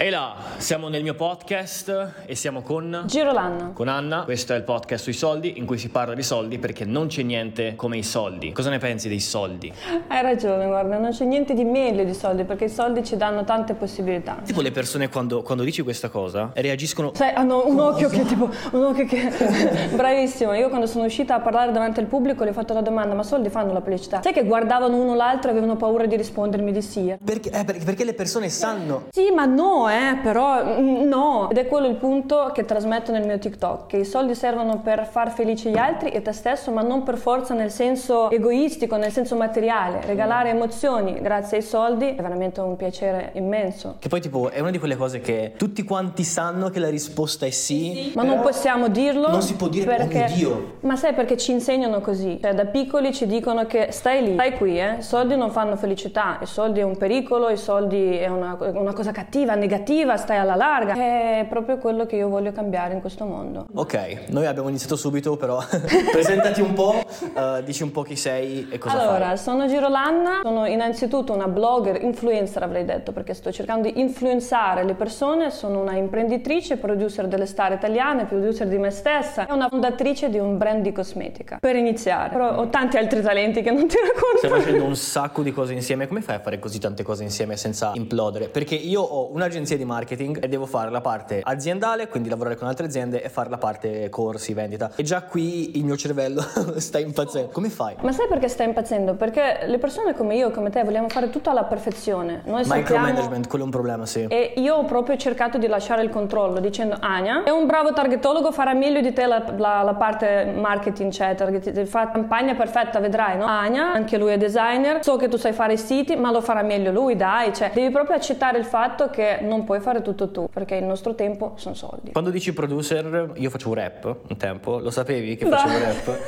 Ehi là, siamo nel mio podcast e siamo con... Girolanna. Con Anna, questo è il podcast sui soldi in cui si parla di soldi perché non c'è niente come i soldi. Cosa ne pensi dei soldi? Hai ragione, guarda, non c'è niente di meglio di soldi perché i soldi ci danno tante possibilità. Tipo le persone quando, quando dici questa cosa reagiscono... Sai, hanno un occhio che tipo, un occhio che... Bravissimo, io quando sono uscita a parlare davanti al pubblico le ho fatto la domanda, ma soldi fanno la felicità? Sai che guardavano uno l'altro e avevano paura di rispondermi di sì? Perché, eh, perché, perché le persone sanno... Sì, ma no, eh, però mm, no. Ed è quello il punto che trasmetto nel mio TikTok, che i soldi servono per far felici gli altri e te stesso, ma non per forza nel senso egoistico, nel senso materiale. Regalare emozioni grazie ai soldi è veramente un piacere immenso. Che poi tipo è una di quelle cose che tutti quanti sanno che la risposta è sì, Ma non possiamo dirlo. non si può dire perché... oh Dio. Ma sai perché ci insegnano così? Cioè, da piccoli ci dicono che stai lì, stai qui, eh? I soldi non fanno felicità, i soldi è un pericolo, i soldi è una, una cosa cattiva, negativa, stai alla larga. È proprio quello che io voglio cambiare in questo mondo. Ok, noi abbiamo iniziato subito però presentati un po', eh, dici un po' chi sei e cosa allora, fai. sono Girolanna, sono innanzitutto una blogger, influencer avrei detto, perché sto cercando di influenzare le persone, sono una imprenditrice, producer delle star italiane, producer di me stessa e una fondatrice di un brand di cosmetica. Per iniziare, però ho tanti altri talenti che non ti racconto. Stai facendo un sacco di cose insieme, come fai a fare così tante cose insieme senza implodere? Perché io ho un'agenzia di marketing e devo fare la parte aziendale, quindi lavorare con altre aziende e fare la parte corsi, vendita. E già qui il mio cervello sta impazzendo. Come fai? Ma sai perché stai impazzendo? Perché le persone come io, come te, vogliamo fare tutto alla perfezione. Noi sappiamo... Micromanagement, quello è un problema, sì. E io ho proprio cercato di lasciare il controllo dicendo Ania è un bravo targetologo, farà meglio di te la, la- la parte marketing, cioè target- fa campagna perfetta, vedrai, no? Ania, anche lui è designer, so che tu sai fare i siti, ma lo farà meglio lui, dai, cioè devi proprio accettare il fatto che non puoi fare tutto tu, perché il nostro tempo sono soldi. Quando dici producer, io facevo rap un tempo, lo sapevi che facevo rap?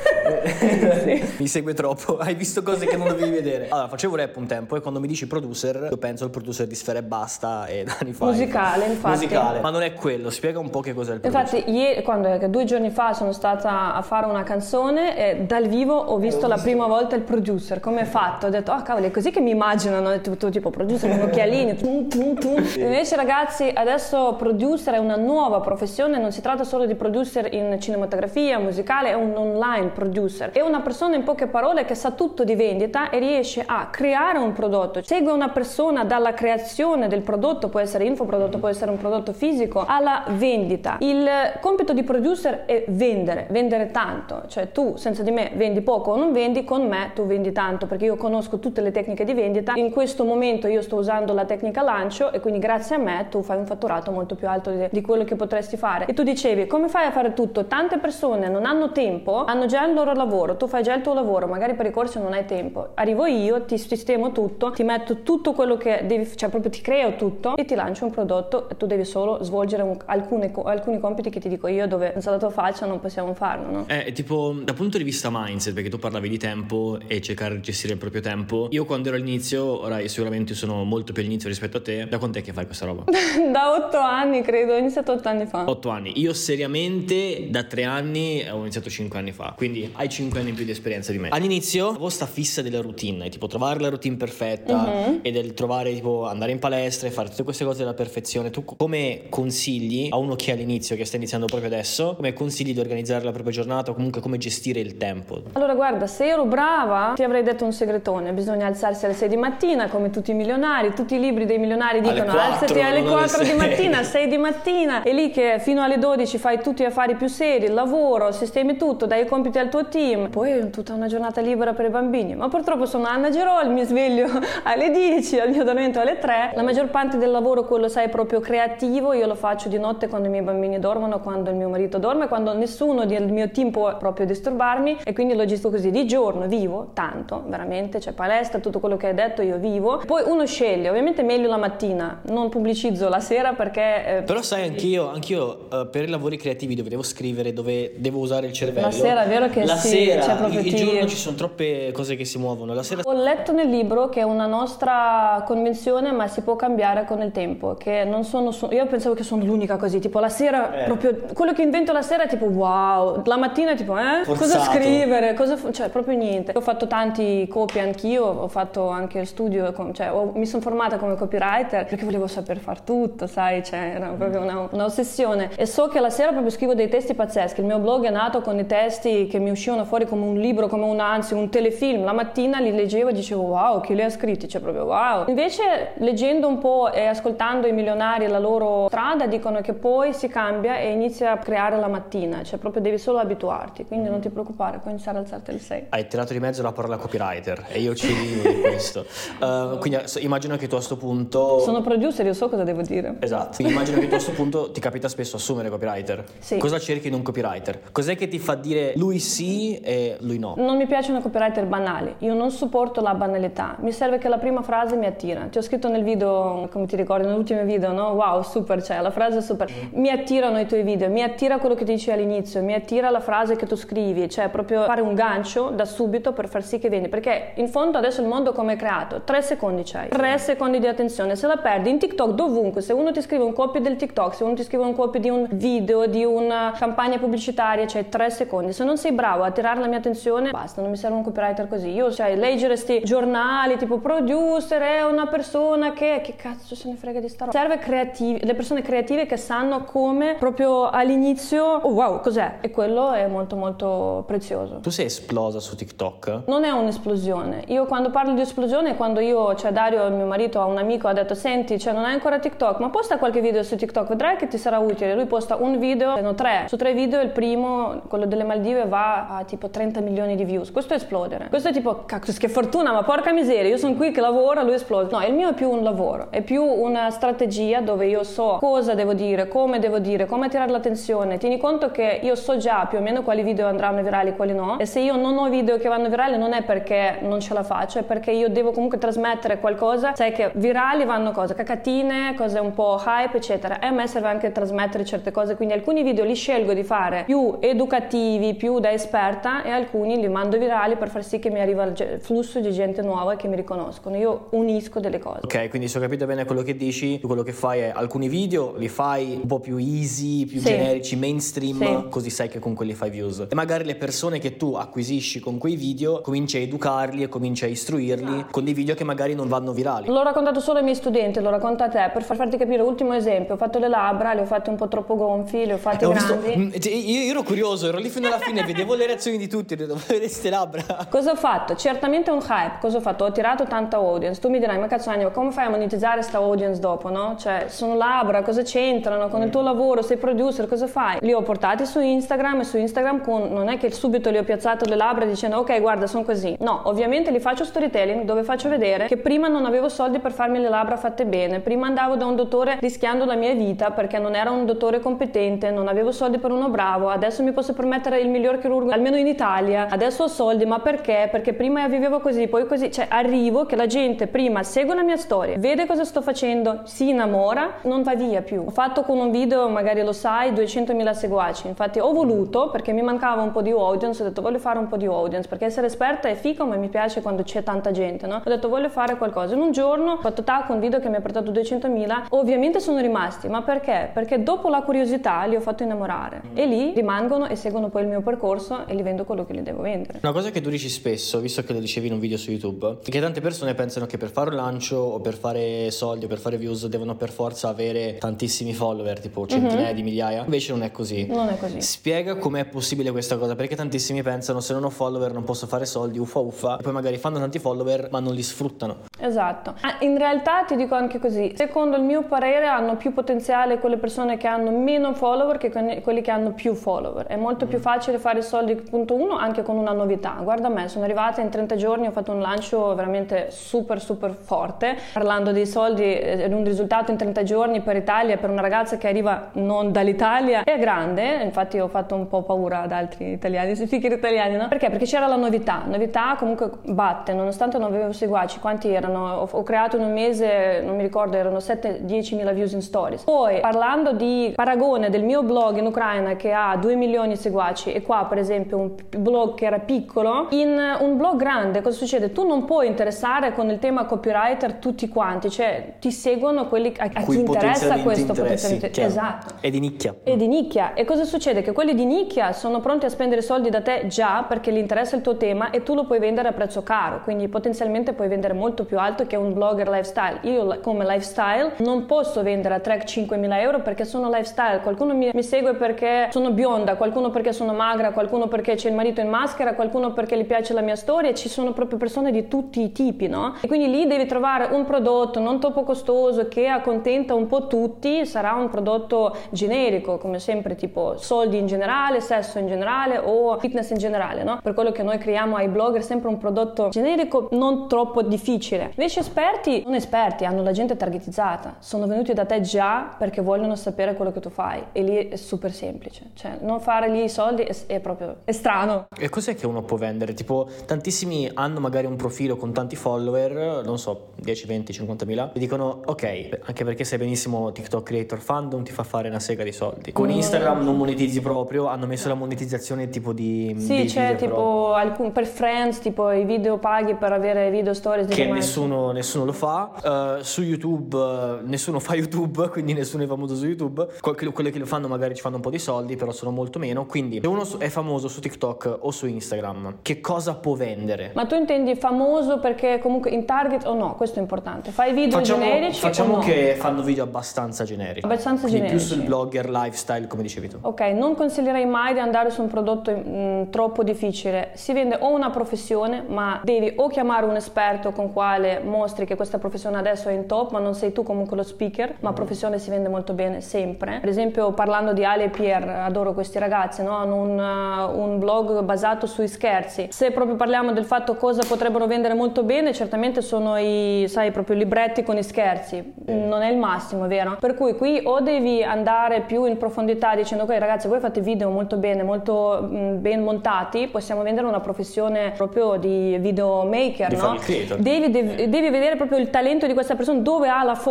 Mi segue troppo, hai visto cose che non dovevi vedere. Allora, facevo rap un tempo e quando mi dici producer, io penso al producer di Sfera e Basta e Dani Fai. Musicale, infatti. Musicale, ma non è quello, spiega un po' che cos'è il producer. Infatti, ieri, quando due giorni fa sono stata a fare una canzone e dal vivo ho visto la prima volta il producer, come è fatto. Ho detto, ah cavolo, è così che mi imaginano, è tutto tipo producer con occhialini. tum, tum, tum. Invece ragazzi, adesso producer è una nuova professione, non si tratta solo di producer in cinematografia, musicale, è un online producer. È una persona in poche parole che sa tutto di vendita e riesce a creare un prodotto. Segue una persona dalla creazione del prodotto, può essere infoprodotto, può essere un prodotto fisico, alla vendita. Il compito di producer è vendere, vendere tanto. Cioè tu senza di me vendi poco o non vendi, con me tu vendi tanto perché io conosco tutte le tecniche di vendita. In questo momento io sto usando la tecnica lancio e quindi grazie a me tu fai un fatturato molto più alto di, di quello che potresti fare. E tu dicevi, come fai a fare tutto? Tante persone non hanno tempo, hanno già il loro lavoro, tu fai già il tuo lavoro, magari per i corsi non hai tempo. Arrivo io, ti sistemo tutto, ti metto tutto quello che devi, cioè proprio ti creo tutto e ti lancio un prodotto e tu devi solo svolgere un- alcune alcuni compiti che ti dico io dove senza la tua faccia non possiamo farlo, no? Eh, tipo, dal punto di vista mindset, perché tu parlavi di tempo e cercare di gestire il proprio tempo. Io quando ero all'inizio, ora sicuramente sono molto più all'inizio rispetto a te, da quant'è che fai questa roba? da otto anni credo, ho iniziato otto anni fa. 8 anni. Io seriamente da 3 anni ho iniziato 5 anni fa, quindi hai 5 anni in più di esperienza di me. All'inizio avevo sta fissa della routine, tipo trovare la routine perfetta e del trovare tipo andare in palestra e fare tutte queste cose alla perfezione. Tu come consigli a uno che è all'inizio, che sta iniziando proprio adesso, come consigli di organizzare la propria giornata o comunque come gestire il tempo? Allora guarda, se ero brava ti avrei detto un segretone, bisogna alzarsi alle 6 di mattina come tutti i milionari, tutti i libri dei milionari dicono 4, alzati alle non alle 4 di 6. mattina, 6 di mattina e lì che fino alle 12 fai tutti gli affari più seri, il lavoro, sistemi tutto, dai i compiti al tuo team, poi tutta una giornata libera per i bambini, ma purtroppo sono Anna Gerol, mi sveglio alle 10, al mio addormento alle 3, la maggior parte del lavoro, quello sai proprio creativo, io lo faccio di notte quando i miei bambini dormono, quando il mio marito dorme, quando nessuno del mio team può proprio disturbarmi. E quindi lo gestisco così, di giorno vivo tanto, veramente, c'è palestra, tutto quello che hai detto io vivo, poi uno sceglie, ovviamente meglio la mattina, non pubblicizzo la sera perché... eh, Però sai, anch'io, anch'io eh, per i lavori creativi dove devo scrivere, dove devo usare il cervello. La sera è vero che la sì, sera, c'è proprio il, il giorno ci sono troppe cose che si muovono. La sera Ho letto nel libro che è una nostra convenzione, ma si può cambiare con il tempo. Che non sono, so- io pensavo che sono l'unica così, tipo la sera, Eh. proprio quello che invento la sera è tipo wow, la mattina è tipo eh, cosa Forzato. scrivere, cosa cioè proprio niente. Ho fatto tanti copy anch'io, ho fatto anche studio, cioè, ho- mi sono formata come copywriter perché volevo saper far tutto, sai, cioè era proprio una, un'ossessione. E so che la sera proprio scrivo dei testi pazzeschi. Il mio blog è nato con i testi che mi uscivano fuori come un libro, come un anzi, un telefilm. La mattina li leggevo e dicevo wow, chi li ha scritti? Cioè proprio wow. Invece leggendo un po' e ascoltando i milionari e la loro strada dicono che poi si cambia e inizia a creare la mattina, cioè proprio devi solo abituarti, quindi non ti preoccupare, puoi iniziare a alzarti alle 6. Hai tirato di mezzo la parola copywriter e io ci vivo di questo. Uh, quindi immagino che tu a questo punto... Sono producer, io so cosa devo dire. Esatto, quindi immagino che a questo punto ti capita spesso assumere copywriter. Sì. Cosa cerchi in un copywriter? Cos'è che ti fa dire lui sì e lui no? Non mi piacciono copywriter banali, io non sopporto la banalità, mi serve che la prima frase mi attira. Ti ho scritto nel video, come ti ricordi, nell'ultimo video, no? Wow, super, cioè la frase è super. Mi attirano i tuoi video, mi attira quello che ti dici all'inizio, mi attira la frase che tu scrivi, cioè proprio fare un gancio da subito per far sì che vieni, perché in fondo adesso il mondo come è creato? Tre secondi c'hai, tre secondi di attenzione, se la perdi in TikTok dovunque, se uno ti scrive un copy del TikTok, se uno ti scrive un copy di un video, di una campagna pubblicitaria, c'hai tre secondi, se non sei bravo a attirare la mia attenzione, basta, non mi serve un copywriter così. Io, cioè, leggere sti giornali tipo producer è una persona che, che cazzo se ne frega di sta roba. Serve creativi, le persone creative che sanno come proprio all'inizio, oh wow, cos'è? E quello è molto molto prezioso. Tu sei esplosa su TikTok? Non è un'esplosione. Io quando parlo di esplosione è quando io, cioè Dario, il mio marito, a un amico ha detto senti, cioè non hai ancora TikTok, ma posta qualche video su TikTok, vedrai che ti sarà utile. Lui posta un video, no tre. Su tre video il primo, quello delle Maldive, va a tipo 30 milioni di views. Questo è esplodere. Questo è tipo, cazzo, che fortuna, ma porca miseria, io sono qui che lavoro, lui esplode. No, il mio è più un lavoro, è più una strategia dove io so cosa devo dire, come devo dire, come attirare l'attenzione. Tieni conto che io so già più o meno quali video andranno virali e quali no. E se io non ho video che vanno virali non è perché non ce la faccio, è perché io devo comunque trasmettere qualcosa. Sai che virali vanno cose, cacatine, cose un po' hype, eccetera. E a me serve anche trasmettere certe cose, quindi alcuni video li scelgo di fare più educativi, più da esperta e alcuni li mando virali per far sì che mi arriva il flusso di gente nuova che mi riconoscono. Io unisco delle cose. Ok, quindi se ho capito bene quello che dici, quello che fai è alcuni video li fai un po' più easy, più Sì. generici, mainstream, Sì. così sai che con quelli fai views. E magari le persone che tu acquisisci con quei video cominci a educarli e cominci a istruirli con dei video che magari non vanno virali. L'ho raccontato solo ai miei studenti, l'ho raccontato a te per far- farti capire. Ultimo esempio, ho fatto le labbra, le ho fatte un po' troppo gonfi, le ho fatte E ho visto- grandi. Mm, cioè, io, ero curioso, ero lì fino alla fine, vedevo le reazioni di tutti, vedevo vedere ste labbra. Cosa ho fatto? Certamente un hype. Cosa ho fatto? Ho attirato tanta audience. Tu mi dirai, ma cazzo Ania, come fai a monetizzare sta audience dopo, no? Cioè, sono labbra, cosa c'entrano con il tuo lavoro? Sei producer, cosa fai? Li ho portati su Instagram e su Instagram con, non è che subito li ho piazzato le labbra dicendo, ok, guarda, sono così. No, ovviamente li faccio storytelling dove faccio vedere che prima non avevo soldi per farmi le labbra fatte bene. Prima andavo da un dottore rischiando la mia vita perché non era un dottore competente, non avevo soldi per uno bravo. Adesso mi posso permettere il miglior chirurgo, almeno in Italia. Adesso ho soldi, ma perché? Perché prima vivevo così, poi così. Cioè, arrivo che la gente prima segue la mia storia, vede cosa sto facendo, si innamora, non va via più. Ho fatto con un video, magari lo sai, 200.000 seguaci. Infatti ho voluto, perché mi mancava un po' di audience, ho detto voglio fare un po' di audience, perché essere esperta è figo, ma mi piace quando c'è tanta gente, no? Ho detto voglio fare qualcosa. In un giorno ho fatto tac un video che mi ha portato 200.000. Ovviamente sono rimasti, ma perché? Perché dopo la curiosità li ho fatto innamorare. E lì rimangono e seguono poi il mio percorso e li vendo quello che li devo vendere. Una cosa che tu dici spesso, visto che lo dicevi in un video su YouTube, è che tante persone pensano che per fare un lancio o per fare soldi o per fare views devono per forza avere tantissimi follower, tipo centinaia di migliaia. Invece non è così. Non è così. Spiega com'è possibile questa cosa, perché tantissimi pensano se non ho follower non posso fare soldi, uffa uffa, e poi magari fanno tanti follower ma non li sfruttano. Esatto. Ah, in realtà ti dico anche così, secondo il mio parere hanno più potenziale quelle persone che hanno meno follower che que- quelli che hanno più follower. È molto più facile fare soldi, punto uno, anche con una novità. Guarda me, sono arrivata in 30 giorni, ho fatto un lancio veramente super super forte. Parlando dei soldi, eh, un risultato in 30 giorni per Italia, per una ragazza che arriva non dall'Italia, è grande. Infatti ho fatto un po' paura ad altri italiani, speaker italiani, no? Perché? Perché c'era la novità. Novità comunque batte, nonostante non avevo seguaci. Quanti erano? Ho, ho creato in un mese, non mi ricordo, erano 7-10 mila views in stories. Poi, parlando di paragone del mio blog in Ucraina che ha 2 milioni di seguaci e qua per esempio un blog che era piccolo, in un blog grande cosa succede? Tu non puoi interessare con il tema copywriter tutti quanti, cioè ti seguono quelli a, a chi interessa questo potenzialmente. chiaro. Esatto È di nicchia. e di nicchia. E cosa succede? Che quelli di nicchia sono pronti a spendere soldi da te già perché gli interessa il tuo tema e tu lo puoi vendere a prezzo caro, quindi potenzialmente puoi vendere molto più alto che un blogger lifestyle. Io come lifestyle lifestyle, non posso vendere a track 5.000 euro perché sono lifestyle. Qualcuno mi, mi segue perché sono bionda, qualcuno perché sono magra, qualcuno perché c'è il marito in maschera, qualcuno perché gli piace la mia storia. Ci sono proprio persone di tutti i tipi, no? E quindi lì devi trovare un prodotto non troppo costoso che accontenta un po' tutti. Sarà un prodotto generico, come sempre, tipo soldi in generale, sesso in generale o fitness in generale, no? Per quello che noi creiamo ai blogger sempre un prodotto generico non troppo difficile. Invece esperti, non esperti, hanno la gente targetizzata, sono venuti da te già perché vogliono sapere quello che tu fai e lì è super semplice, cioè non fare lì i soldi è, è proprio è strano. E cos'è che uno può vendere? Tipo tantissimi hanno magari un profilo con tanti follower, non so, 10, 20, 50 mila, e dicono ok, anche perché sai benissimo TikTok Creator Fandom ti fa fare una sega di soldi. Con Instagram non monetizzi proprio, hanno messo la monetizzazione tipo di... Sì, c'è tipo alcun, per friends, tipo i video paghi per avere video stories che nessuno, nessuno, lo fa. Uh, su YouTube uh, nessuno fa YouTube, quindi nessuno è famoso su YouTube. Quelli che lo fanno magari ci fanno un po' di soldi, però sono molto meno. Quindi se uno è famoso su TikTok o su Instagram, che cosa può vendere? Ma tu intendi famoso perché comunque in target o no? Questo è importante. Fai video facciamo, generici Facciamo no? che fanno video abbastanza generici. Abbastanza quindi generici. più sul blogger lifestyle, come dicevi tu. Ok, non consiglierei mai di andare su un prodotto mh, troppo difficile. Si vende o una professione, ma devi o chiamare un esperto con quale mostri che questa professione adesso è in top, ma non sei tu comunque lo speaker, ma professione si vende molto bene sempre. Per esempio, parlando di Ale e Pierre, adoro questi ragazzi, no? hanno un, uh, un, blog basato sui scherzi. Se proprio parliamo del fatto cosa potrebbero vendere molto bene, certamente sono i, sai, proprio libretti con i scherzi. Non è il massimo, vero? Per cui qui o devi andare più in profondità dicendo, ok ragazzi, voi fate video molto bene, molto mh, ben montati, possiamo vendere una professione proprio di videomaker, di no? Devi, devi, devi, vedere proprio il talento di questa persona, dove ha la forza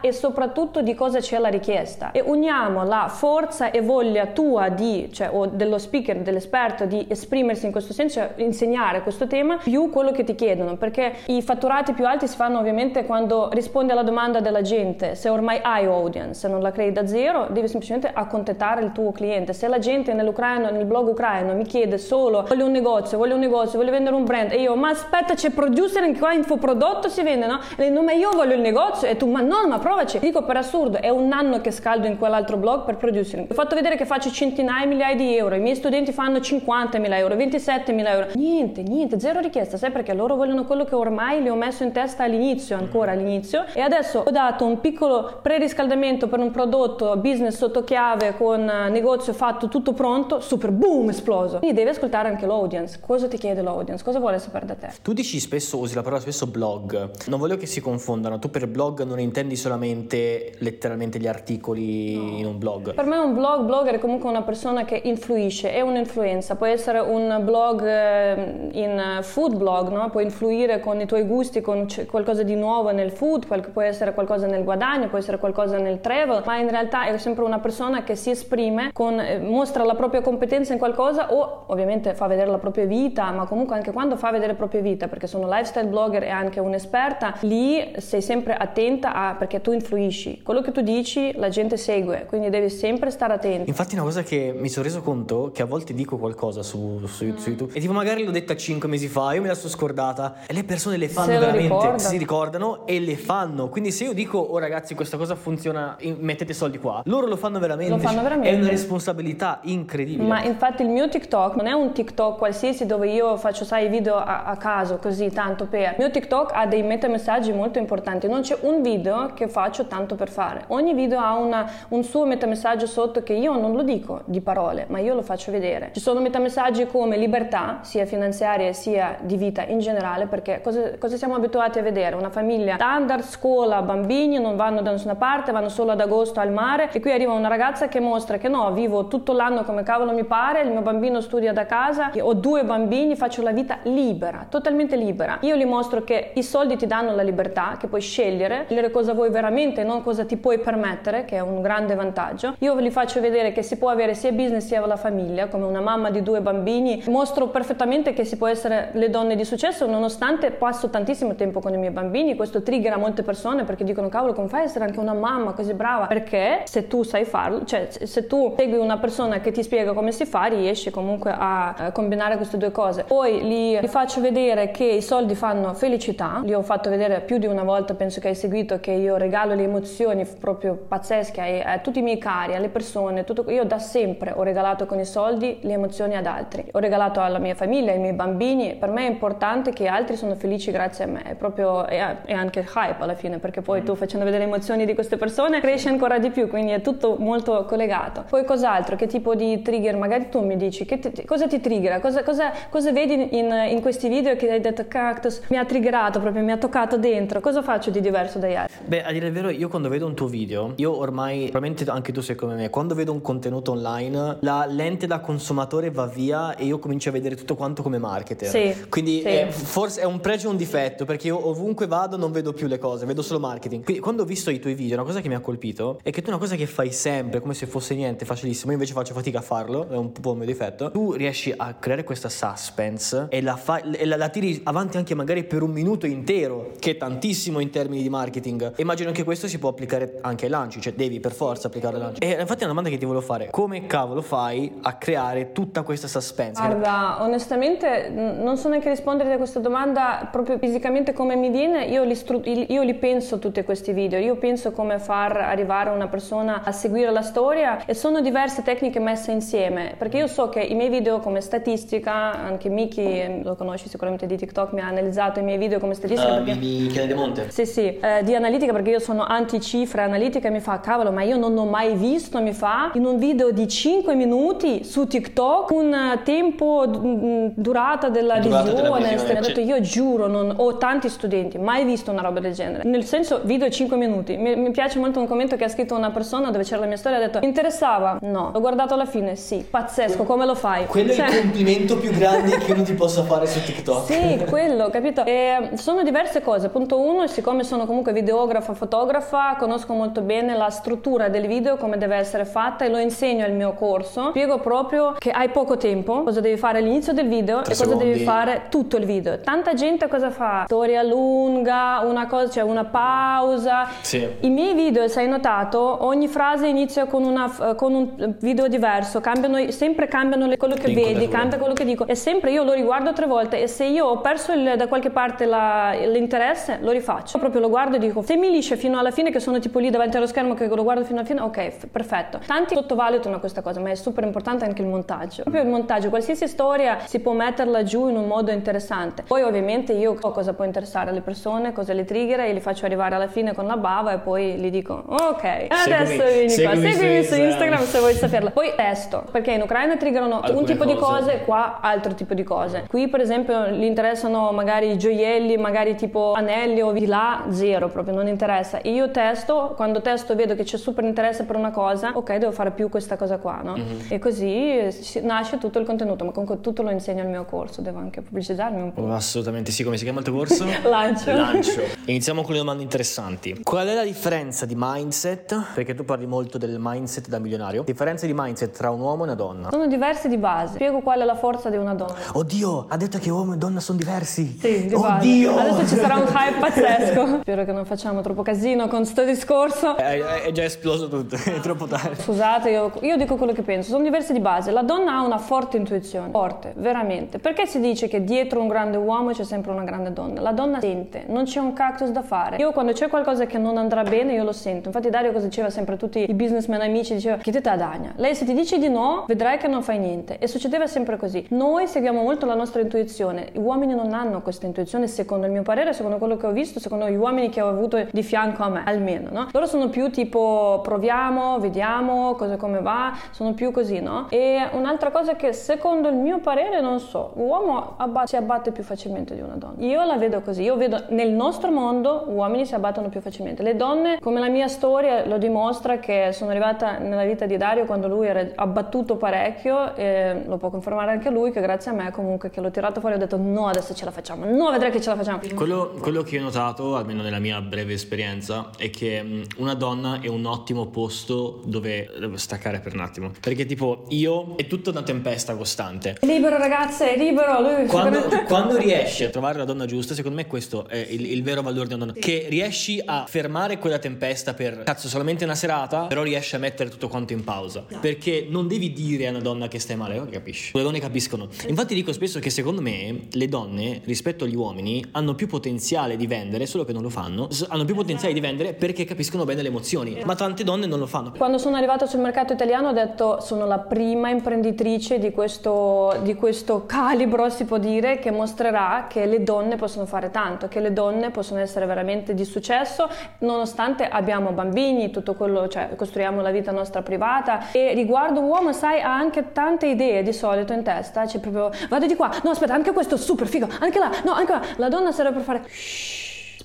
e soprattutto di cosa c'è la richiesta. E uniamo la forza e voglia tua di, cioè, o dello speaker, dell'esperto di esprimersi in questo senso, cioè insegnare questo tema, più quello che ti chiedono, perché i fatturati più alti si fanno ovviamente quando rispondi alla domanda della gente, se ormai hai audience, se non la crei da zero, devi semplicemente accontentare il tuo cliente. Se la gente nell'ucraino, nel blog ucraino mi chiede solo voglio un negozio, voglio un negozio, voglio vendere un brand e io ma aspetta c'è producer anche qua infoprodotto si vende no? E no ma io voglio il negozio e tu ma no ma provaci. Dico per assurdo è un anno che scaldo in quell'altro blog per producing. Ho fatto vedere che faccio centinaia migliaia di euro i miei studenti fanno 50.000 euro 27.000 euro. Niente niente zero richiesta sai perché? Loro vogliono quello che ormai li ho messo in testa all'inizio ancora all'inizio. E adesso ho dato un piccolo preriscaldamento per un prodotto business sotto chiave con negozio fatto tutto pronto super boom esploso. Quindi devi ascoltare anche l'audience. Cosa ti chiede l'audience? Cosa vuole sapere da te? Tu dici spesso, usi la parola spesso blog. Non voglio che si confondano. Tu per blog non intendi solamente letteralmente gli articoli no. in un blog. Per me un blog, blogger è comunque una persona che influisce, è un'influenza. Può essere un blog eh, in food blog, no? Può influire con i tuoi gusti, con qualcosa di nuovo nel food, può essere qualcosa nel guadagno, può essere qualcosa nel travel, ma in realtà è sempre una persona che si esprime, con, eh, mostra la propria competenza in qualcosa o ovviamente fa vedere la propria vita, ma comunque anche quando fa vedere la propria vita vita, perché sono lifestyle blogger e anche un'esperta, lì sei sempre attenta a perché tu influisci. Quello che tu dici la gente segue, quindi devi sempre stare attento. Infatti una cosa che mi sono reso conto che a volte dico qualcosa su, su, mm. su YouTube e tipo magari l'ho detta 5 mesi fa, io me la sono scordata e le persone le fanno veramente, si ricordano e le fanno. Quindi se io dico "Oh ragazzi, questa cosa funziona, mettete soldi qua", loro lo fanno veramente. Lo fanno veramente. È una responsabilità incredibile. Ma infatti il mio TikTok non è un TikTok qualsiasi dove io faccio sai video a, a caso così tanto per. Il mio TikTok ha dei metamessaggi molto importanti, non c'è un video che faccio tanto per fare. Ogni video ha una, un suo metamessaggio sotto che io non lo dico di parole, ma io lo faccio vedere. Ci sono metamessaggi come libertà, sia finanziaria sia di vita in generale, perché cosa, cosa siamo abituati a vedere? Una famiglia standard, scuola, bambini, non vanno da nessuna parte, vanno solo ad agosto al mare e qui arriva una ragazza che mostra che no, vivo tutto l'anno come cavolo mi pare, il mio bambino studia da casa, ho due bambini, faccio la vita libera, totalmente libera. Io gli mostro che i soldi ti danno la libertà, che puoi scegliere, scegliere cosa vuoi veramente non cosa ti puoi permettere, che è un grande vantaggio. Io gli faccio vedere che si può avere sia business sia la famiglia, come una mamma di due bambini. Mostro perfettamente che si può essere le donne di successo, nonostante passo tantissimo tempo con i miei bambini. Questo triggera molte persone perché dicono cavolo come fai a essere anche una mamma così brava? Perché se tu sai farlo, cioè se tu segui una persona che ti spiega come si fa, riesci comunque a combinare queste due cose. Poi gli, gli faccio vedere che i soldi fanno felicità. Li ho fatto vedere più di una volta, penso che hai seguito detto che io regalo le emozioni proprio pazzesche ai- a, tutti i miei cari, alle persone, tutto, io da sempre ho regalato con i soldi le emozioni ad altri. Ho regalato alla mia famiglia, ai miei bambini, per me è importante che altri sono felici grazie a me, è proprio è, è anche hype alla fine, perché poi tu facendo vedere le emozioni di queste persone cresci ancora di più, quindi è tutto molto collegato. Poi cos'altro? Che tipo di trigger? Magari tu mi dici che ti- cosa ti triggera? Cosa, cosa- cosa vedi in, in questi video che hai detto cactus mi ha triggerato proprio, mi ha toccato dentro? Cosa faccio di diverso dagli altri? Beh, a dire il vero, io quando vedo un tuo video, io ormai, probabilmente anche tu sei come me, quando vedo un contenuto online, la lente da consumatore va via e io comincio a vedere tutto quanto come marketer. Sì, Quindi sì. è- forse è un pregio e un difetto, perché io ovunque vado non vedo più le cose, vedo solo marketing. Quindi quando ho visto i tuoi video, una cosa che mi ha colpito è che tu una cosa che fai sempre, come se fosse niente, facilissimo, io invece faccio fatica a farlo, è un po' un mio difetto. Tu riesci a creare questa suspense e la, fai- e la- la tiri avanti anche magari per un minuto intero, che è tantissimo in termini di marketing. E Immagino che questo si può applicare anche ai lanci, cioè devi per forza applicare ai lanci. E infatti è una domanda che ti volevo fare, come cavolo fai a creare tutta questa suspense? Guarda, onestamente non so neanche rispondere a questa domanda proprio fisicamente come mi viene. Io li, stru- io li penso tutti questi video, io penso come far arrivare una persona a seguire la storia e sono diverse tecniche messe insieme, perché io so che i miei video come statistica, anche Miki, eh, lo conosci sicuramente di TikTok, mi ha analizzato i miei video come statistica. Ah, perché- di Chiede De Monte. sì, sì, eh, di analitica perché io sono anti-cifre analitica e mi fa cavolo, ma io non ho mai visto, mi fa, in un video di 5 minuti su TikTok un eh, tempo mm, durata della Durata della visione. visione, Ho detto, cioè- io giuro, non ho tanti studenti, mai visto una roba del genere. Nel senso, video 5 minuti. Mi, mi piace molto un commento che ha scritto una persona dove c'era la mia storia, ha detto, interessava? No. L'ho guardato alla fine? Sì. Pazzesco, come lo fai? Quello è Cioè- il complimento più grande che uno ti possa fare su TikTok. sì, quello, capito? E sono diverse cose. Punto uno, siccome sono comunque videografa, fotografa, conosco molto bene la struttura del video, come deve essere fatta e lo insegno al mio corso. Spiego proprio che hai poco tempo, cosa devi fare all'inizio del video e cosa devi fare tutto il video. Tanta gente cosa fa? Storia lunga, una cosa, cioè una pausa. Sì. I miei video, se hai notato, ogni frase inizia con, una, con un video diverso, cambiano, sempre cambiano le- quello che vedi, L'inquadratura. cambia quello che dico e sempre io lo riguardo tre volte e se io ho perso il- da qualche parte la- l'interesse lo rifaccio. Proprio lo guardo e dico se mi liscia fino alla fine che sono tipo lì davanti allo schermo che lo guardo fino alla fine, ok, f- perfetto. Tanti sottovalutano questa cosa, ma è super importante anche il montaggio. Proprio il montaggio, qualsiasi storia si può metterla giù in un modo interessante. Poi ovviamente io so cosa può interessare alle persone, cosa le trigger e li faccio arrivare alla fine con la bava e poi gli dico ok, adesso Seguimi- vieni qua, seguimi su seguimi su Instagram. Se vuoi saperla. Poi testo, perché in Ucraina triggerano un Alcune tipo di cose. cose, qua altro tipo di cose. Qui per esempio gli interessano magari gioielli, magari tipo anelli o di là zero, proprio non interessa. Io testo, quando testo vedo che c'è super interesse per una cosa, ok, devo fare più questa cosa qua, no? Mhm. E così nasce tutto il contenuto, ma comunque tutto lo insegno al mio corso, devo anche pubblicizzarmi un po'. Oh, assolutamente sì, come si chiama il tuo corso? Lancio. Lancio. Iniziamo con le domande interessanti. Qual è la differenza di mindset? Perché tu parli molto del mindset da milionario. Differenza di mindset tra un uomo e una donna. Sono diversi di base. Spiego qual è la forza di una donna. Oddio, ha detto che uomo e donna sono diversi. Sì, di base. Oddio! Adesso ci sarà un hype pazzesco. Spero che non facciamo troppo casino con sto discorso. È, è- già esploso tutto, è troppo tardi. Scusate, io, io dico quello che penso, sono diversi di base. La donna ha una forte intuizione, forte, veramente. Perché si dice che dietro un grande uomo c'è sempre una grande donna? La donna sente, non c'è un cactus da fare. Io quando c'è qualcosa che non andrà bene, io lo sento. Infatti Dario cosa diceva sempre a tutti i businessmen amici, diceva chiedete a Dania. Lei se ti dice di no, vedrai che non fai niente. E succedeva sempre così. Noi seguiamo molto la nostra intuizione. Gli uomini non hanno questa intuizione, secondo il mio parere, secondo quello che ho visto, secondo gli uomini che ho avuto di fianco a me, almeno, no? Loro sono più tipo proviamo, vediamo cosa come va, sono più così, no? E un'altra cosa che secondo il mio parere non so, l'uomo abba- si abbatte più facilmente di una donna. Io la vedo così, io vedo nel nostro mondo uomini si abbattono più facilmente. Le donne, come la mia storia lo dimostra che sono arrivata nella vita di Dario quando lui era abbattuto parecchio e lo può confermare anche lui che grazie a me comunque che l'ho tirato fuori ho detto no adesso ce la facciamo, no vedrai che ce la facciamo. Quello, quello che ho notato, almeno nella mia breve esperienza, è che mh, una donna è un ottimo posto dove, staccare per un attimo. Perché tipo io è tutta una tempesta costante. È libero ragazze, è libero, lui Quando, quando riesci a trovare la donna giusta, secondo me questo è il, il vero valore di una donna. Che riesci a fermare quella tempesta per cazzo solamente una serata, però riesci a mettere tutto quanto in pausa. Perché non devi dire a una donna che stai male, capisci? Le donne capiscono. Infatti dico spesso che secondo me le donne rispetto agli uomini hanno più potenziale di vendere, solo che non lo fanno. Hanno più potenziale di vendere perché capiscono bene le emozioni, ma tante donne non lo fanno. Quando sono arrivata sul mercato italiano ho detto sono la prima imprenditrice di questo, di questo calibro, si può dire, che mostrerà che le donne possono fare tanto, che le donne possono essere veramente di successo, nonostante abbiamo bambini, tutto quello, cioè costruiamo la vita nostra privata e riguardo uomo, sai, ha anche tante idee di solito in testa, c'è proprio vado di qua, no aspetta, anche questo super figo, anche là, no, anche là. La donna serve per fare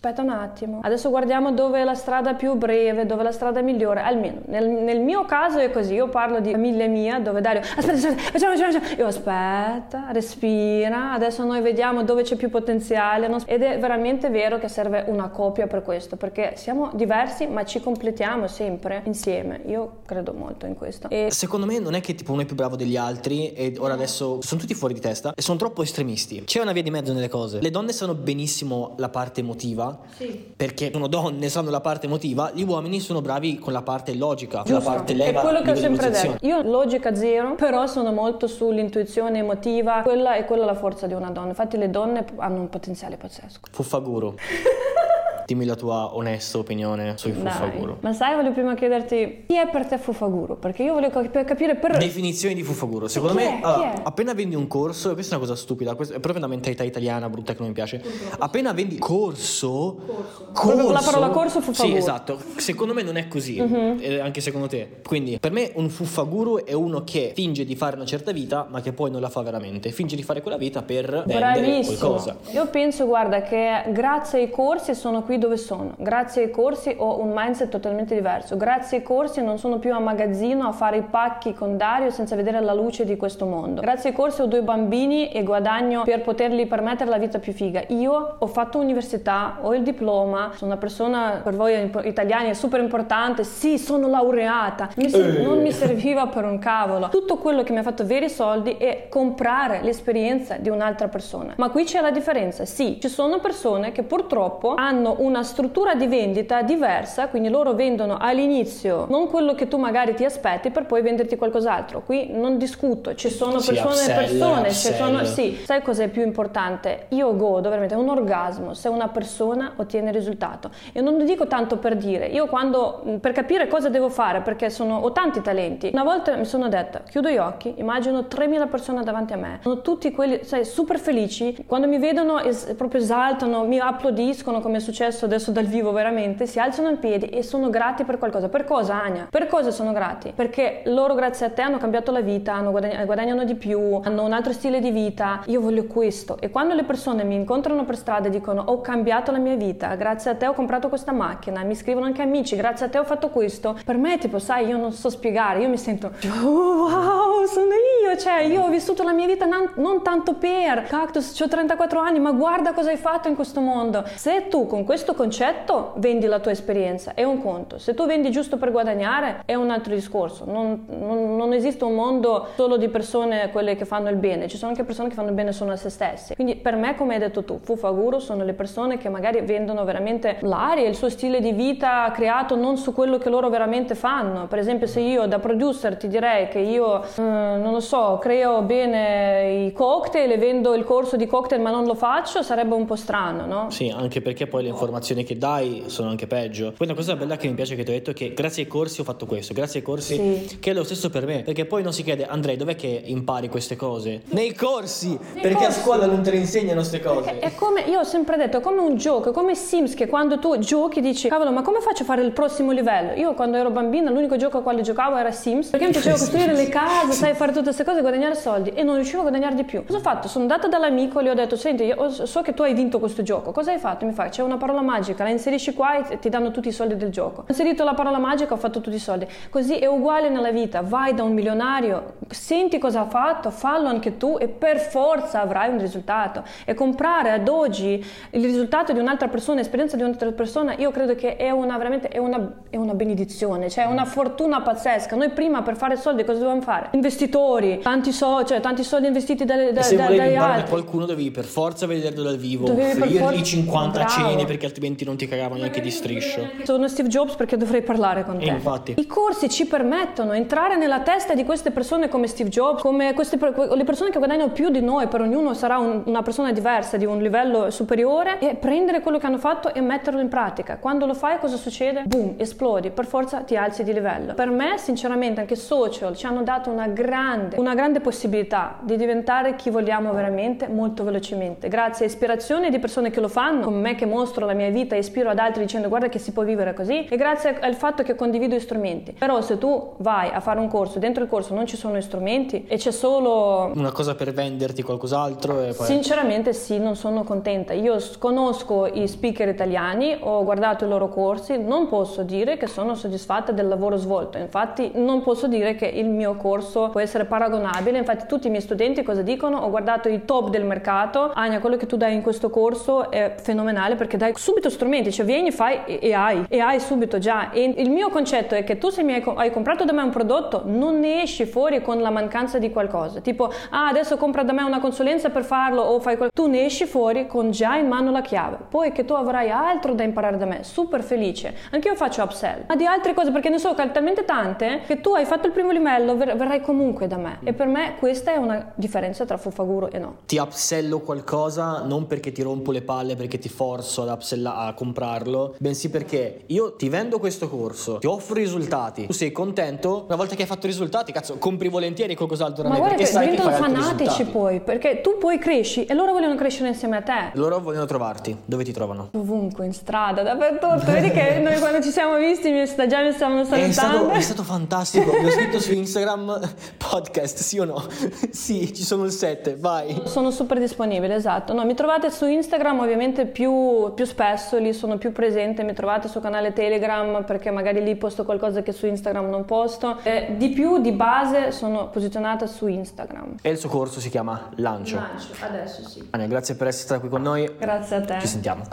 aspetta un attimo, adesso guardiamo dove è la strada più breve, dove è la strada migliore, almeno nel, nel mio caso è così, io parlo di famiglia mia dove Dario, aspetta, aspetta, facciamo, facciamo, facciamo, io aspetta, respira, adesso noi vediamo dove c'è più potenziale. Ed è veramente vero che serve una coppia per questo, perché siamo diversi ma ci completiamo sempre insieme, io credo molto in questo. E... Secondo me non è che tipo uno è più bravo degli altri e ora adesso sono tutti fuori di testa e sono troppo estremisti, c'è una via di mezzo nelle cose, le donne sanno benissimo la parte emotiva sì. perché sono donne, sanno la parte emotiva, gli uomini sono bravi con la parte logica, Giusto. la parte leva. È quello che ho sempre detto. Io logica zero, però sono molto sull'intuizione emotiva, quella è quella la forza di una donna. Infatti le donne hanno un potenziale pazzesco. Fuffaguro. Dimmi la tua onesta opinione sui Fuffaguru. Ma sai, voglio prima chiederti chi è per te Fuffaguru? Perché io voglio capire per... Definizioni di Fuffaguru. Secondo me, allora, appena vendi un corso, questa è una cosa stupida, è proprio una mentalità italiana brutta che non mi piace. Appena vendi corso, corso. corso la parola corso Fuffaguru. Sì, esatto. Secondo me non è così, uh-huh. anche secondo te. Quindi, per me un Fuffaguru è uno che finge di fare una certa vita, ma che poi non la fa veramente. Finge di fare quella vita per vendere Bravissimo. qualcosa. Io penso, guarda, che grazie ai corsi sono qui dove sono. Grazie ai corsi ho un mindset totalmente diverso. Grazie ai corsi non sono più a magazzino a fare i pacchi con Dario senza vedere la luce di questo mondo. Grazie ai corsi ho due bambini e guadagno per poterli permettere la vita più figa. Io ho fatto università, ho il diploma, sono una persona per voi italiani è super importante. Sì, sono laureata. Mi ser- eh. non mi serviva per un cavolo. Tutto quello che mi ha fatto veri soldi è comprare l'esperienza di un'altra persona. Ma qui c'è la differenza. Sì, ci sono persone che purtroppo hanno una struttura di vendita diversa, quindi loro vendono all'inizio non quello che tu magari ti aspetti per poi venderti qualcos'altro. Qui non discuto, ci sono persone e persone, ci sono, sì, sai cos'è più importante? Io godo veramente, è un orgasmo se una persona ottiene risultato. E non lo dico tanto per dire, io quando, per capire cosa devo fare, perché sono, ho tanti talenti, una volta mi sono detta, chiudo gli occhi, immagino 3.000 persone davanti a me, sono tutti quelli, sai, super felici, quando mi vedono es- proprio esaltano, mi applaudiscono come è successo adesso dal vivo veramente, si alzano in piedi e sono grati per qualcosa. Per cosa, Ania? Per cosa sono grati? Perché loro, grazie a te, hanno cambiato la vita, hanno guadagn- guadagnano di più, hanno un altro stile di vita. Io voglio questo. E quando le persone mi incontrano per strada e dicono ho cambiato la mia vita, grazie a te ho comprato questa macchina, mi scrivono anche amici, grazie a te ho fatto questo, per me tipo, sai, io non so spiegare, io mi sento oh, wow, sono io, cioè io ho vissuto la mia vita non, non tanto per Cactus, ho 34 anni, ma guarda cosa hai fatto in questo mondo. Se tu con questo concetto vendi la tua esperienza, è un conto. Se tu vendi giusto per guadagnare, è un altro discorso. Non, non, non, esiste un mondo solo di persone, quelle che fanno il bene, ci sono anche persone che fanno il bene solo a se stesse. Quindi per me, come hai detto tu, Fufaguru sono le persone che magari vendono veramente l'aria, il suo stile di vita creato non su quello che loro veramente fanno. Per esempio, se io da producer ti direi che io, eh, non lo so, creo bene i cocktail e vendo il corso di cocktail ma non lo faccio, sarebbe un po' strano, no? Sì, anche perché poi le informazioni che dai sono anche peggio. Poi una cosa bella che mi piace che ti ho detto è che grazie ai corsi ho fatto questo, grazie ai corsi sì. che è lo stesso per me, perché poi non si chiede Andrei dov'è che impari queste cose? Nei corsi, Nei perché corsi. a scuola non te le insegnano queste cose. È, è, come, io ho sempre detto, è come un gioco, è come Sims che quando tu giochi dici cavolo ma come faccio a fare il prossimo livello? Io quando ero bambina l'unico gioco a quale giocavo era Sims, perché mi piaceva costruire le case, sai, fare tutte queste cose e guadagnare soldi e non riuscivo a guadagnare di più. Cosa ho fatto? Sono andata dall'amico e gli ho detto senti io so che tu hai vinto questo gioco, cosa hai fatto? Mi fa c'è una parola magica, la inserisci qua e ti danno tutti i soldi del gioco. Ho inserito la parola magica, ho fatto tutti i soldi. Così è uguale nella vita, vai da un milionario, senti cosa ha fatto, fallo anche tu e per forza avrai un risultato. E comprare ad oggi il risultato di un'altra persona, l'esperienza di un'altra persona, io credo che è una veramente è una, è una benedizione, cioè una fortuna pazzesca. Noi prima per fare soldi cosa dovevamo fare? Investitori, tanti, so, cioè, tanti soldi investiti dalle, da, se da, volevi dagli altri. qualcuno dovevi per forza vederlo dal vivo, Dovevi offrirgli forza- 50 Bravo. cene perché altrimenti non ti cagavano neanche di striscio. Sono Steve Jobs perché dovrei parlare con te. E infatti. I corsi ci permettono di entrare nella testa di queste persone come Steve Jobs, come queste, le persone che guadagnano più di noi, per ognuno sarà un- una persona diversa, di un livello superiore, e prendere quello che hanno fatto e metterlo in pratica. Quando lo fai cosa succede? Boom, esplodi, per forza ti alzi di livello. Per me, sinceramente, anche social ci hanno dato una grande, una grande possibilità di diventare chi vogliamo veramente molto velocemente. Grazie a ispirazione di persone che lo fanno, come me che mostro la mia vita e ispiro ad altri dicendo guarda che si può vivere così, e grazie al fatto che condivido strumenti. Però se tu vai a fare un corso, dentro il corso non ci sono strumenti e c'è solo Una cosa per venderti qualcos'altro e poi... Sinceramente sì, non sono contenta. Io conosco i speaker italiani, ho guardato i loro corsi, non posso dire che sono soddisfatta del lavoro svolto. Infatti non posso dire che il mio corso può essere paragonabile. Infatti tutti i miei studenti cosa dicono? Ho guardato i top del mercato. Ania, quello che tu dai in questo corso è fenomenale perché dai subito strumenti, cioè vieni, fai e, hai. E hai subito già. E il mio concetto è che tu se mi hai, hai comprato da me un prodotto non ne esci fuori con la mancanza di qualcosa. Tipo, ah adesso compra da me una consulenza per farlo o fai quello. Tu ne esci fuori con già in mano la chiave. Poi che tu avrai altro da imparare da me, super felice. Anche io faccio upsell. Ma di altre cose perché ne so talmente tante che tu hai fatto il primo livello, ver- verrai comunque da me. E per me questa è una differenza tra Fufaguro e no. Ti upsello qualcosa non perché ti rompo le palle, perché ti forzo ad upsella- a comprarlo, bensì perché io ti vendo questo corso, ti offro i risultati, tu sei contento, una volta che hai fatto i risultati, cazzo, compri volentieri qualcos'altro da Ma me, guarda perché che sai che diventano fanatici poi, perché tu poi cresci e loro vogliono crescere insieme a te. Loro vogliono trovarti, dove ti trovano? Ovunque, in strada, dappertutto. Vedi che noi quando ci siamo visti i miei stagiani mi stavano È salutando. stato, è stato fantastico, vi ho scritto su Instagram podcast, sì o no? sì, ci sono il 7, vai. Sono super disponibile, esatto. No, mi trovate su Instagram ovviamente più, più spesso, lì sono più presente, mi trovate sul canale Telegram perché magari lì posto qualcosa che su Instagram non posto. Eh, di più, di base, sono posizionata su Instagram. E il suo corso si chiama Lancio. Lancio, adesso sì. Ania, grazie per essere stata qui con noi, Grazie a te. ci sentiamo.